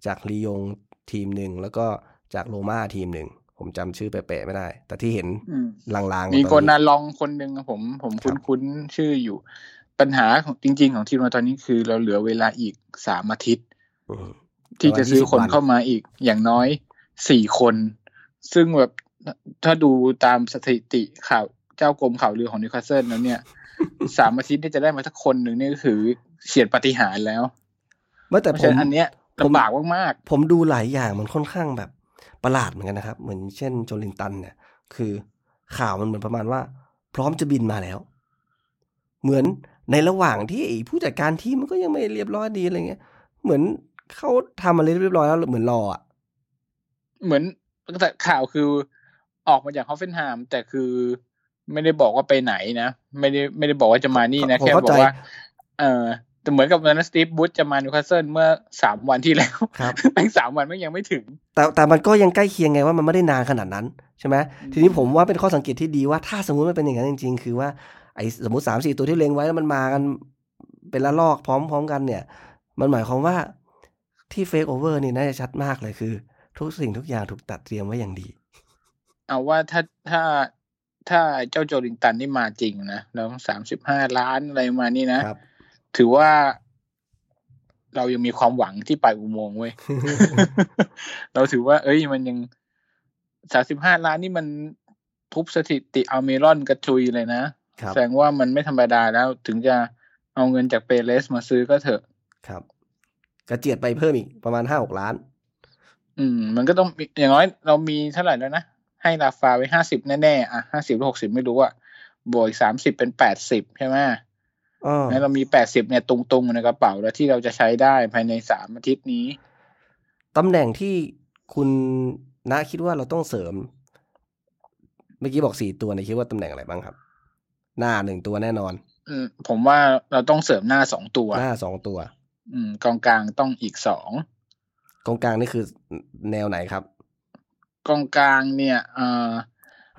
A: จากลียงทีมหนึ่งแล้วก็จากโรม่าทีมหนึ่งผมจำชื่อเป๊ะๆไม่ได้ แต่ที่เห็น
B: อืม
A: ลางๆ
B: มี
A: ตอ
B: คนน่ะลองคนหนึ่งอะผมผม
A: ครับ
B: คุ้นๆชื่ออยู่ ปัญหาของจริง ๆ ของทีมเราตอนนี้คือเราเหลือเวลาอีกสามอาทิตย์
A: อืม
B: ที่จะซื้อคน
A: ประมาณ20
B: เข้ามาอีกอย่างน้อยสี่คน ซึ่งแบบถ้าดูตามสถิติข่าวเจ้ากรมข่าวลือของนิวคาสเซิลแล้วเนี่ยสามอาทิตย์นี่จะได้มาสักคนหนึ่งนี่ก็คือเฉียดปาฏิหาริย์แล้ว
A: เมื่อแต่
B: เพราะ
A: ผ
B: ฉะ
A: ม
B: นั้นอันเนี้ย
A: ผม
B: ลำบากมาก
A: ผมดูหลายอย่างมันค่อนข้างแบบประหลาดเหมือนกันนะครับ เหมือนเช่นโจลินตันเนี่ย คือข่าวมันเหมือนประมาณว่า พร้อมจะบินมาแล้ว เหมือน ในระหว่างที่ไอ้ผู้จัดการทีมมันก็ยังไม่เรียบร้อยดีอะไรเงี้ย เหมือนเขาทำอะไรเรียบร้อยแล้วเหมือนรออะ
B: ๆเหมือนแต่ข่าวคือออกมาจากฮอฟเฟนไฮม์แต่คือไม่ได้บอกว่าไปไหนนะ ไม่ได้ไม่ได้บอกว่าจะมานี่นะ
A: ผม
B: แค่
A: เข้า
B: บอ
A: ใจ
B: กว่า เออแต่เหมือนกับวันนั้นสตีฟบรูซจะมานิวคาสเซิลเมื่อสามวันที่แล้ว
A: ครับ
B: แม่งสามวันแม่งยังไม่ถึง
A: แต่แต่มันก็ยังใกล้เคียงไงว่ามันไม่ได้นานขนาดนั้นใช่ไหม
B: อืม
A: ทีนี้ผมว่าเป็นข้อสังเกตที่ดีว่าถ้าสมมุติมันเป็นอย่างนั้นจริง ๆ คือว่า ไอ้สมมติสามสี่ตัวที่เล็งไว้แล้วมันมากัน เป็นระลอกพร้อม ๆ กันเนี่ย มันหมายความว่าที่เฟกโอเวอร์นี่น่าจะชัดมากเลยคือ ทุกสิ่งทุกอย่างถูกจัดเตรียมไว้อย่างดี
B: เอาว่าถ้าถ้าถ้าเจ้าโจลินตันนี่มาจริงนะแล้วสามสิบห้าล้านอะไรมานี่นะ
A: ครับ
B: ถือว่าเรายังมีความหวังที่ปลายอุโมงค์เว้ย เราถือว่า เอ้ยมันยังสามสิบห้าล้านนี่มันทุบสถิติอัลมิรอนกระจุยเลยนะครับ แสดงว่ามันไม่ธรรมดาแล้วถึงจะเอาเงินจากเปเรสมาซื้อก็เถอะ
A: ครับ กระเจียดไปเพิ่มอีกประมาณห้าหกล้าน
B: อืม มันก็ต้องมีอย่างน้อยเรามีเท่าไหร่แล้วนะ ให้ราฟาไว้ห้าสิบแน่ๆอะห้าสิบหรือหกสิบไม่รู้อะบวกสามสิบเป็นแปดสิบใช่ไหม
A: อ๋อ
B: งั้นเรามีแปดสิบเนี่ยตุงๆอยู่ในกระเป๋าแล้วที่เราจะใช้ได้ภายในสามอาทิตย์นี้
A: ตำแหน่งที่คุณณคิดว่าเราต้องเสริม เมื่อกี้บอกสี่ตัวเนี่ยคิดว่าตำแหน่งอะไรบ้างครับ หน้าหนึ่งตัวแน่นอน
B: อืมผมว่าเราต้องเสริมหน้าสองตัว
A: หน้าสองตัว
B: อืม กองกลางต้องอีกสอง
A: กองกลางนี่คือแนวไหนครับ
B: กองกลางเนี่ยเอ่อ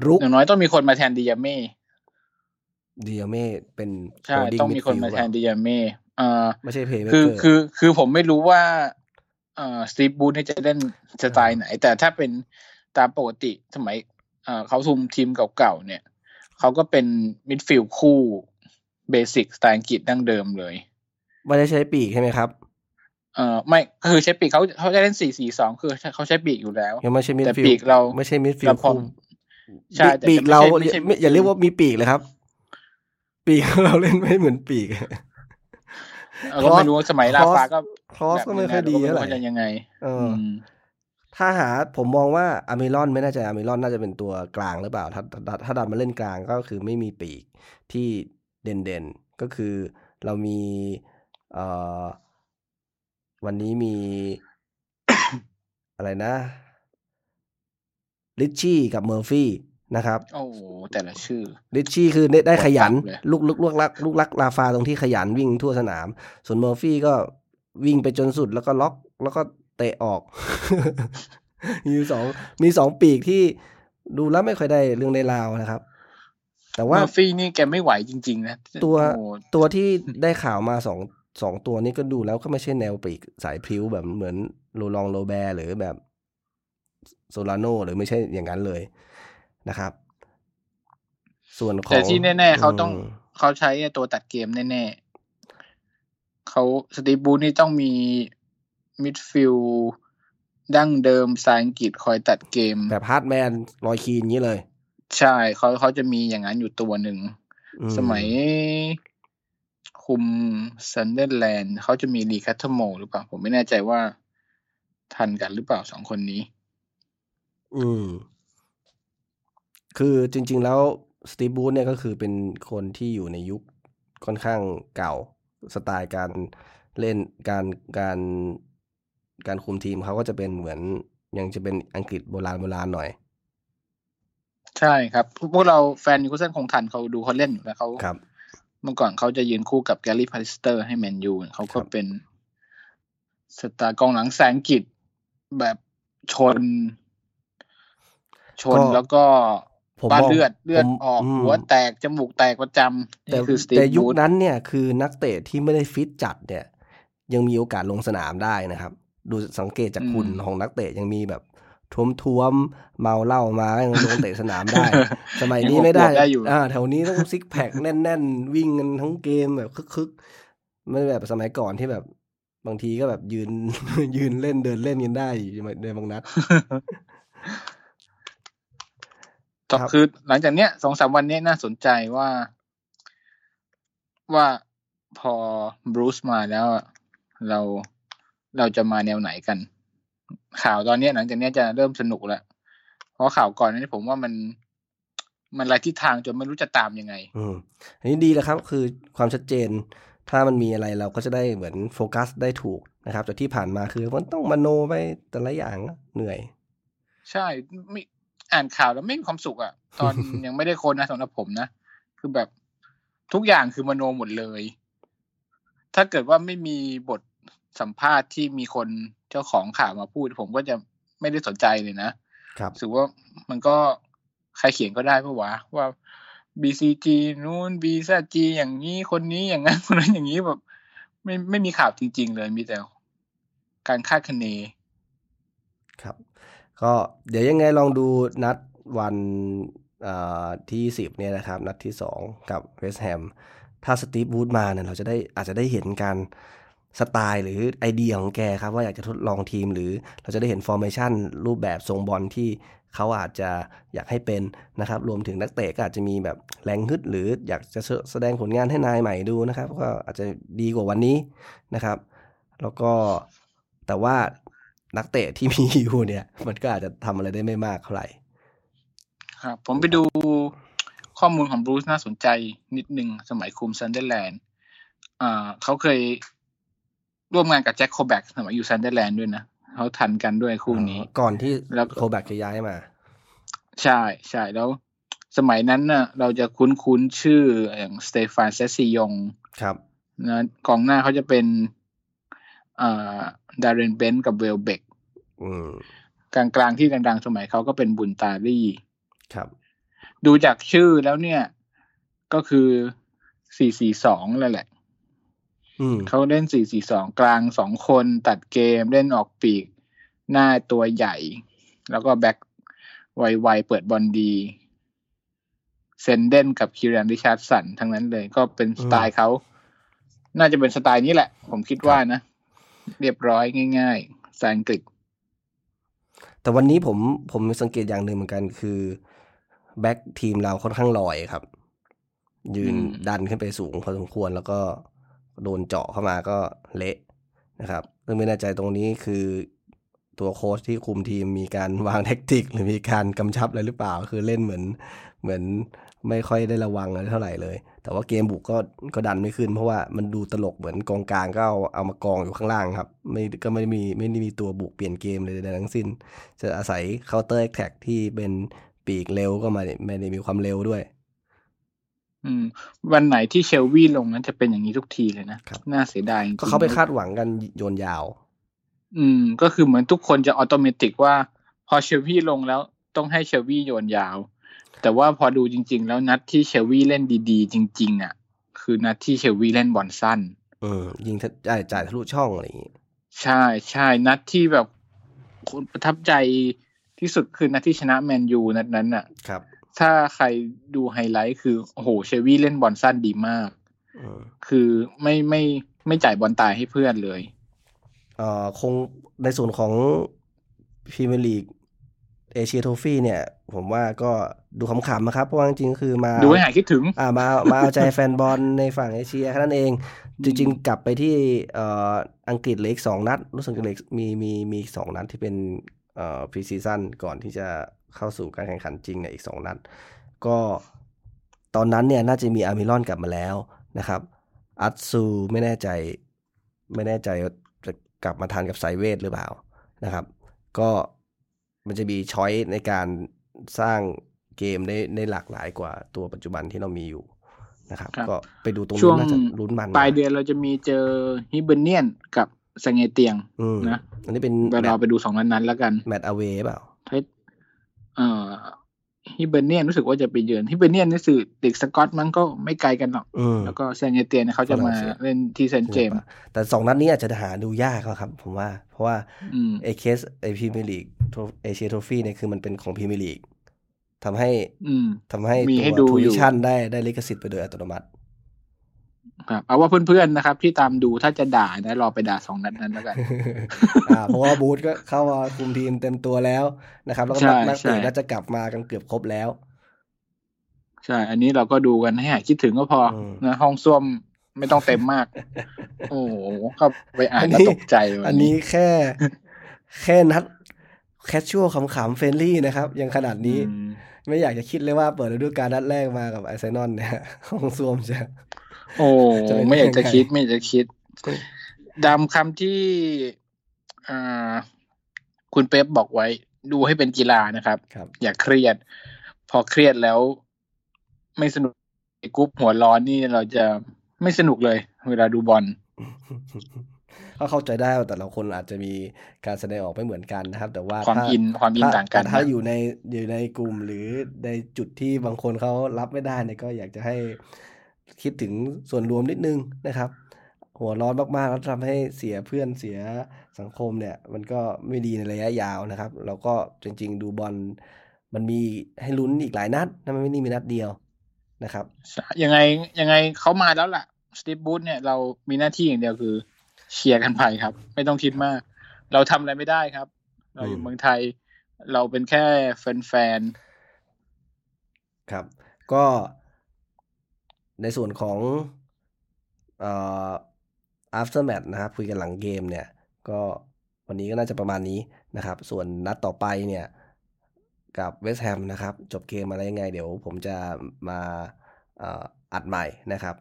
A: รุก
B: อย่างน้อยต้องมีคนมาแทนดิยาเม่
A: เดียเม่เป็น
B: ใช่
A: holding
B: ต้องมีคนมา
A: midfield
B: แทนดิยาเม่เอ่อ
A: ไม่ใช่เพย์
B: คือคือ คือผมไม่รู้ว่าเอ่อสตีฟบูธเนี่ยจะเล่นสไตล์ไหน แต่ถ้าเป็นตามปกติสมัยเอ่อเขาคุมทีมเก่าๆเนี่ย เขาก็เป็นมิดฟิลด์คู่ basic สไตล์อังกฤษดั้งเดิมเลย
A: ไม่ได้ใช้ปีกใช่ไหมครับ
B: เอ่อไม่คือใช้ปีกเขาเขาจะเล่นสี่สี่สองคือเขาใช้ปีกอยู่แล้ว
A: ยังไม่ใช่มิด
B: แต่
A: ฟิล
B: ปีกเรา
A: ไม่ใช่มิดฟิล
B: เราพอ
A: คู่
B: ใช่แต่
A: ปีก
B: ไม่ใช่
A: เรา
B: ไม่ใช่
A: ไม่อย่าเรียกว่ามีปีกเลยครับ ปีกเราเล่นไม่เหมือนปีก
B: เราก็ไม่รู้ว่าสมัยราฟาก็
A: cross ก็ไม่ค่อยดี
B: แบบ
A: เท่าไหร่
B: ว่าจะยังไง
A: เออ
B: อื
A: อ
B: ม
A: ถ้าหากผมมองว่าอัลมิรอนไม่น่าจะอัลมิรอนน่าจะเป็นตัวกลางหรือเปล่าถ้าถ้าถ้าดันมาเล่นกลางก็คือไม่มีปีกที่เด่นเด่นๆก็คือเรามีเอ่อวันนี้มีอะไรนะริทชี่กับเมอร์ฟี่นะครับ
B: โอ้โหแต่ละชื่อ
A: ริทชี่คือได้ได้ขยัน
B: ปวดตับเลย
A: ลูกลูกลูกรักลูกรักราฟาตรงที่ขยันวิ่งทั่วสนาม ส่วนเมอร์ฟี่ก็วิ่งไปจนสุดแล้วก็ล็อก แล้วก็ เตะออก มีสองมีสองปีกที่ดูแล้วไม่ค่อยได้เรื่องได้ราวนะครับ แต่ว่า
B: เมอร์ฟี่นี่แกไม่ไหวจริง ๆ นะ
A: ตัว
B: โอ้
A: ตัวที่ได้ข่าวมาสองสองตัวนี้ก็ดูแล้วก็ไม่ใช่แนวปีกสายพลิ้วแบบเหมือนโลร็องต์โรแบร์หรือแบบโซลาโนหรือไม่ใช่อย่างนั้นเลยนะครับ ส่วนของ
B: แต่ที่แน่ ๆ เขาต้อง
A: ม
B: เขาใช้ตัวตัดเกมแน่ ๆเขาสตีฟบรูซนี่ต้องมี มิดฟิลด์ดั้งเดิมสายอังกฤษคอยตัดเกม
A: แบบ hard man รอยคีนอย่างนี้เลย
B: ใช่เขาเขาจะมีอย่างนั้นอยู่ตัวหนึ่ง
A: อื
B: สมัยคุมซันเดอร์แลนด์เขาจะมีลีแคตเทอร์โมลหรือเปล่า ผมไม่แน่ใจว่าทันกันหรือเปล่าสองคนนี้
A: อืม คือจริง ๆ แล้วสตี e บูธเนี่ยก็คือเป็นคนที่อยู่ในยุคค่อนข้างเก่า สไตล์การเล่นการการ การคุมทีมเขาก็จะเป็นเหมือนยังจะเป็นอังกฤษโบราณโบราณหน่อย
B: ใช่ครับพวกเราแฟนนิวคาสเซิลคงทันเขาดูเขาเล่นอยู่แล้วเขา
A: ครับ
B: เมื่อก่อนเขาจะยืนคู่กับแกรี่พัลลิสเตอร์ให้แมนยูเขาก็
A: ครับ
B: เป็นสไตล์กองหลังแสงกิจแบบชน ชนแล้วก็
A: ผม
B: บ้าน
A: มอง
B: เลือดเลือด
A: ผม
B: ออก
A: อืม
B: หัวแตก จมูกแตกประจำ
A: แต่
B: นี่คือสตีฟ
A: แต่ยุค
B: บูธ
A: นั้นเนี่ยคือนักเตะที่ไม่ได้ฟิตจัดเนี่ย ยังมีโอกาสลงสนามได้นะครับ ดูสังเกตจากคุณของนักเตะยังมีแบบท้วมท้วมๆเมาเหล้ามาก็ยังลงเตะสนามได้ สมัยนี้ไม่ได้
B: ได้อยู่
A: อ่าแถวนี้ต้องซิกแพคแน่น ๆ วิ่งกันทั้งเกมแบบคึกๆไม่แบบสมัยก่อนที่แบบบางทีก็แบบยืนยืนเล่นเดินเล่นกันได้อยู่ในบางนัด
B: ก็
A: ครับ
B: คือหลังจากเนี้ยสองสามวันเนี้ยน่าสนใจว่า ว่าพอบรูซมาแล้วอะเรา เราจะมาแนวไหนกัน ข่าวตอนเนี้ยหลังจากเนี้ยจะเริ่มสนุกแล้วเพราะข่าวก่อนนี้ผมว่ามันมันไรทิศทางจนไม่รู้จะตามยังไง
A: อืมอันนี้ดีแล้วครับ คือความชัดเจน ถ้ามันมีอะไรเราก็จะได้เหมือนโฟกัสได้ถูกนะครับแต่ที่ผ่านมาคือมันต้องมโนไปแต่ละอย่างเหนื่อย
B: ใช่ไม่อ่านข่าวแล้วไม่มีความสุขอะตอนยังไม่ได้คนนะสำหรับผมนะคือแบบทุกอย่างคือมโนหมดเลย ถ้าเกิดว่าไม่มีบท สัมภาษณ์ที่มีคนเจ้าของข่าวมาพูด ผมก็จะไม่ได้สนใจเลยนะครับรู้สึกว่ามันก็ใครเขียนก็ได้ปะวะว่า BCG นู้น BZG อย่างนี้คนนี้อย่างนั้นคนนั้นอย่างนี้แบบไม่ไม่มีข่าวจริง ๆ เลยมีแต่การคาดคะเน
A: ครับ ก็เดี๋ยวยังไงลองดูนัดวันเอ่อที่สิบเนี่ยนะครับ นัดที่สองกับเวสต์แฮมถ้าสตีฟบูธมาเนี่ยเราจะได้อาจจะได้เห็นการ สไตล์หรือไอเดียของแกครับ ว่าอยากจะทดลองทีมหรือเราจะได้เห็น formation รูปแบบทรงบอลที่เขาอาจจะอยากให้เป็นนะครับ รวมถึงนักเตะก็อาจจะมีแบบแรงฮึดหรืออยากจะแสดงผลงานให้นายใหม่ดูนะครับ ก็อาจจะดีกว่าวันนี้นะครับ แล้วก็แต่ว่านักเตะที่มีอยู่เนี่ย มันก็อาจจะทำอะไรได้ไม่มากเท่าไหร่
B: ครับผมไปดูข้อมูลของบรูซน่าสนใจนิดนึงสมัยคุมซันเดอร์แลนด์เขาเคย ร่วมงานกับแจ็คโคลแบ็คสมัยอยู่ซันเดอร์แลนด์ด้วยนะเขาทันกันด้วยคู่นี้
A: ก่อนที่
B: แล้ว
A: โคลแบ็คจะย้ายมา
B: ใช่ใช่แล้ว สมัยนั้นน่ะ เราจะคุ้นคุ้นๆชื่ออย่างสเตฟานเซสซิยง
A: ครับ
B: นะกองหน้าเขาจะเป็นอ่าดาร์เรนเบนกับเวลเบก
A: อืม
B: กลางกลางๆที่ดังๆ สมัยเขาก็เป็นมุนตารี่
A: ครับ
B: ดูจากชื่อแล้วเนี่ย ก็คือสี่สี่สองแล้วแหละ
A: อืม
B: เขาเล่นสี่สี่สองกลางสองคนตัดเกมเล่นออกปีก หน้าตัวใหญ่ แล้วก็แบ็คไวๆเปิดบอลดีเซนเดนกับคิรันริชาร์ดสันทั้งนั้นเลย ก็เป็นสไตล์เขา น่าจะเป็นสไตล์นี้แหละ ผมคิดว่านะ เรียบร้อยง่ายๆสไตล์อังกฤษ
A: แต่วันนี้ผมผมสังเกตอย่างหนึ่งเหมือนกันคือแบ็กทีมเราค่อนข้างลอยครับ ยืน
B: อืม
A: ดันขึ้นไปสูงพอสมควรแล้วก็ โดนเจาะเข้ามาก็เละนะครับซึ่งไม่แน่ใจตรงนี้คือตัวโค้ชที่คุมทีมมีการวางแท็กติก หรือมีการกำชับอะไรหรือเปล่า คือเล่นเหมือนเหมือนไม่ค่อยได้ระวังอะไรเท่าไหร่เลย แต่ว่าเกมบุกก็ก็ดันไม่ขึ้น เพราะว่ามันดูตลกเหมือนกองกลางก็เอาเอามากองอยู่ข้างล่างครับ ไม่ก็ไม่ได้มีไม่ได้มีตัวบุกเปลี่ยนเกมเลยใดทั้งสิ้น จะอาศัย counter attack ที่เป็นปีกเร็วก็ไมาไม่ได้มีความเร็วด้วย
B: อืม วันไหนที่เชลวีลงนั้นจะเป็นอย่างนี้ทุกทีเลยนะครับน่าเสียดายจริงๆ
A: ก็เขาไปคาดหวังกันโยนยาว
B: อืม ก็คือเหมือนทุกคนจะ automatic ว่า พอเชลวีลงแล้วต้องให้เชลวีโยนยาว แต่ว่าพอดูจริง ๆ แล้วนัดที่เชลวีเล่นดีๆ จริง ๆ อะ คือนัดที่เชลวีเล่นบอลสั้น
A: อืมยิงทะจ่ายจ่ายทะลุช่องอะไรอย่างงี้
B: ใช่ใช่นัดที่แบบคนประทับใจที่สุดคือนัดที่ชนะแมนยูนัดนั้นอะ
A: ครับ
B: ถ้าใครดูไฮไลท์คือโอ้โหเชลวีเล่นบอลสั้นดีมาก
A: อืม
B: คือไม่ไม่ไม่จ่ายบอลตายให้เพื่อนเลย
A: เอ่อคงในส่วนของพรีเมียร์ลีก Asia Trophy เนี่ย ผมว่าก็ดูขำๆนะครับ เพราะว่าจริงๆคือมา
B: ดูให้หายคิดถึง
A: อ่ามามาเอาใจแฟนบอลในฝั่งเอเชียแค่นั้นเอง จริงๆ กลับไปที่เอ่ออังกฤษเหลืออีกสองนัด รู้สึกเหลืออีกมีมีมีอีกสองนัดที่เป็นเอ่อ pre-season ก่อนที่จะ เข้าสู่การแข่งขันจริงเนี่ยอีกสองนัด ก็ตอนนั้นเนี่ยน่าจะมีอัลมิรอนกลับมาแล้วนะครับ อัตซูไม่แน่ใจไม่แน่ใจว่าจะกลับมาทันกับไซเวทหรือเปล่านะครับ ก็มันจะมี choice ในการสร้างเกมได้ได้หลากหลายกว่าตัวปัจจุบันที่เรามีอยู่นะครับ
B: ครับ
A: ก็ไปดูตรง
B: ช่
A: นู้
B: วง
A: นน่าจะลุ้นมัน
B: ปลายเดือนเราจะมีเจอฮิเบเนียนกับสังเงเตียง
A: อืม
B: นะ
A: อันนี้เป็น
B: ไปรอไปดูสองนัดนั้นแล้วกัน
A: แมตต์อเวเปล่า
B: เฮ้ยเอ่อฮิเบเนียนรู้สึกว่าจะไปเยือนฮิเบเนียนนี่สื่อเด็กสกอตมันก็ไม่ไกลกันหรอก
A: อืม
B: แล้วก็เซนเงเตียนเนยเขาจะมา
A: ฝรั่งเศส
B: เล่นที่เซนต์เจมส์
A: แต่สองนัดนี้อาจจะหาดูยากอะครับ ผมว่า เพราะว่า
B: อืม
A: ไอเคสไอพรีเมียร์ลีกเอเชียโทฟี่เนี่ยคือมันเป็นของพรีเมียร์ลีกทำให้
B: อืม
A: ทำให้
B: มี
A: ตัว
B: ให้ดู
A: ทู
B: อยู่
A: วิชั่นได้ได้ลิขสิทธิ์ไปโดยอัตโนมัติ
B: ครับเอาว่าเพื่อนๆนะครับ ที่ตามดูถ้าจะด่านะรอไปด่าสองนัดนั้นแล้วกัน
A: อ่าเพราะว่าบูธก็เข้ามาคุมทีมเต็มตัวแล้วนะครับ แล้วก็นัก
B: ใช่
A: นัก
B: ใช่
A: เตะน่าจะกลับมากันเกือบครบแล้ว
B: ใช่ อันนี้เราก็ดูกันให้หายคิดถึงก็พออ
A: ม
B: นะห้องส้วมไม่ต้องเต็มมาก โอ้โหเข้าไปอ่าน
A: อัน
B: แล้ว
A: นี้
B: ตกใจวั
A: อันนี้แค่ แค่นัดแคชชัวขำๆเฟรนลี่นะครับ ยังขนาดนี้
B: อืม
A: ไม่อยากจะคิดเลยว่าเปิดฤดูกาลนัดแรกมากับไอเซนอนเนี่ยห้องส้วมจะ
B: โอ้
A: จะเป็น
B: ไม่อยากจะ
A: ยังไง
B: คิดไม่อยากจะคิดดำคำที่อ่าคุณเป๊ปบอกไว้ ดูให้เป็นกีฬานะครับ
A: ครับ
B: อย่าเครียด พอเครียดแล้ว ไม่สนุกไอ้กรุ๊ปหัวร้อนนี่เราจะไม่สนุกเลย เวลาดูบอล
A: ก็เข้าใจได้ว่าแต่ละคนอาจจะมีการแสดงออกไม่เหมือนกันนะครับ แต่ว่า
B: ความ
A: ถ้
B: อินความอิน
A: ถ้
B: ต่างกัน
A: แต่ถ้า
B: นะ
A: อยู่ในอยู่ในกลุ่มหรือในจุดที่บางคนเขารับไม่ได้เนี่ยก็อยากจะให้คิดถึงส่วนรวมนิดนึงนะครับ หัวร้อนมากๆแล้วทำให้เสียเพื่อนเสียสังคมเนี่ย มันก็ไม่ดีในระยะยาวนะครับแล้วก็จริง ๆ ดูบอลมันมีให้ลุ้นอีกหลายนัดนะมันไม่ได้มีนัดเดียวนะครับ
B: ยังไงยังไงเขามาแล้วล่ะสตีฟบูธเนี่ยเรามีหน้าที่อย่างเดียวคือ เชียร์กันไปครับ ไม่ต้องคิดมาก เราทำอะไรไม่ได้ครับ เราอยู่
A: อืม
B: เมืองไทย เราเป็นแค่แฟน
A: ครับ ก็ในส่วนของเอ่อ after match นะครับคุยกันหลังเกมเนี่ย ก็วันนี้ก็น่าจะประมาณนี้นะครับ ส่วนนัดต่อไปเนี่ยกับเวสต์แฮมนะครับ จบเกมอะไรยังไง เดี๋ยวผมจะมาอัดใหม่นะครับ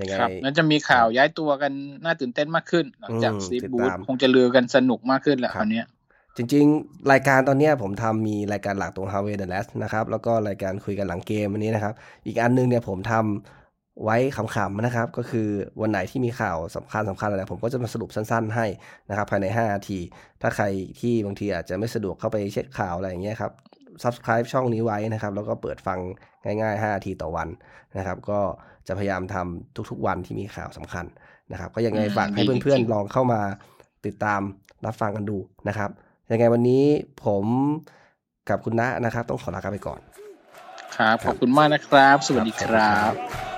B: ยังไงแล้วจะมีข่าวย้ายตัวกันน่าตื่นเต้นมากขึ้น หลังจากซีบูธคงจะเลือกันสนุกมากขึ้นแหละคราวนี้
A: จริงๆ รายการตอนนี้ผมทำมีรายการหลักตรง h a r v a y the Last นะครับ แล้วก็รายการคุยกันหลังเกมวันนี้นะครับ อีกอันนึงเนี่ยผมทำไว้ขำๆนะครับ ก็คือวันไหนที่มีข่าวสำคัญสำคัญอะไรผมก็จะมาสรุปสั้นๆ ให้นะครับ ภายใน5นาที ถ้าใครที่บางทีอาจจะไม่สะดวกเข้าไปเช็คข่าวอะไรอย่างเงี้ยครับ subscribe ช่องนี้ไว้นะครับ แล้วก็เปิดฟังง่ายๆ5นาทีต่อวันนะครับ ก็ จะพยายามทำทุกๆวันที่มีข่าวสำคัญนะครับ ก็ยังไงฝากให้เพื่อนๆลองเข้ามาติดตามรับฟังกันดูนะครับ ยังไงวันนี้ผมกับคุณณะนะครับ ต้องขอลาไปก่อน
B: ครับ ขอบคุณมากนะครับ สวัสดีครับ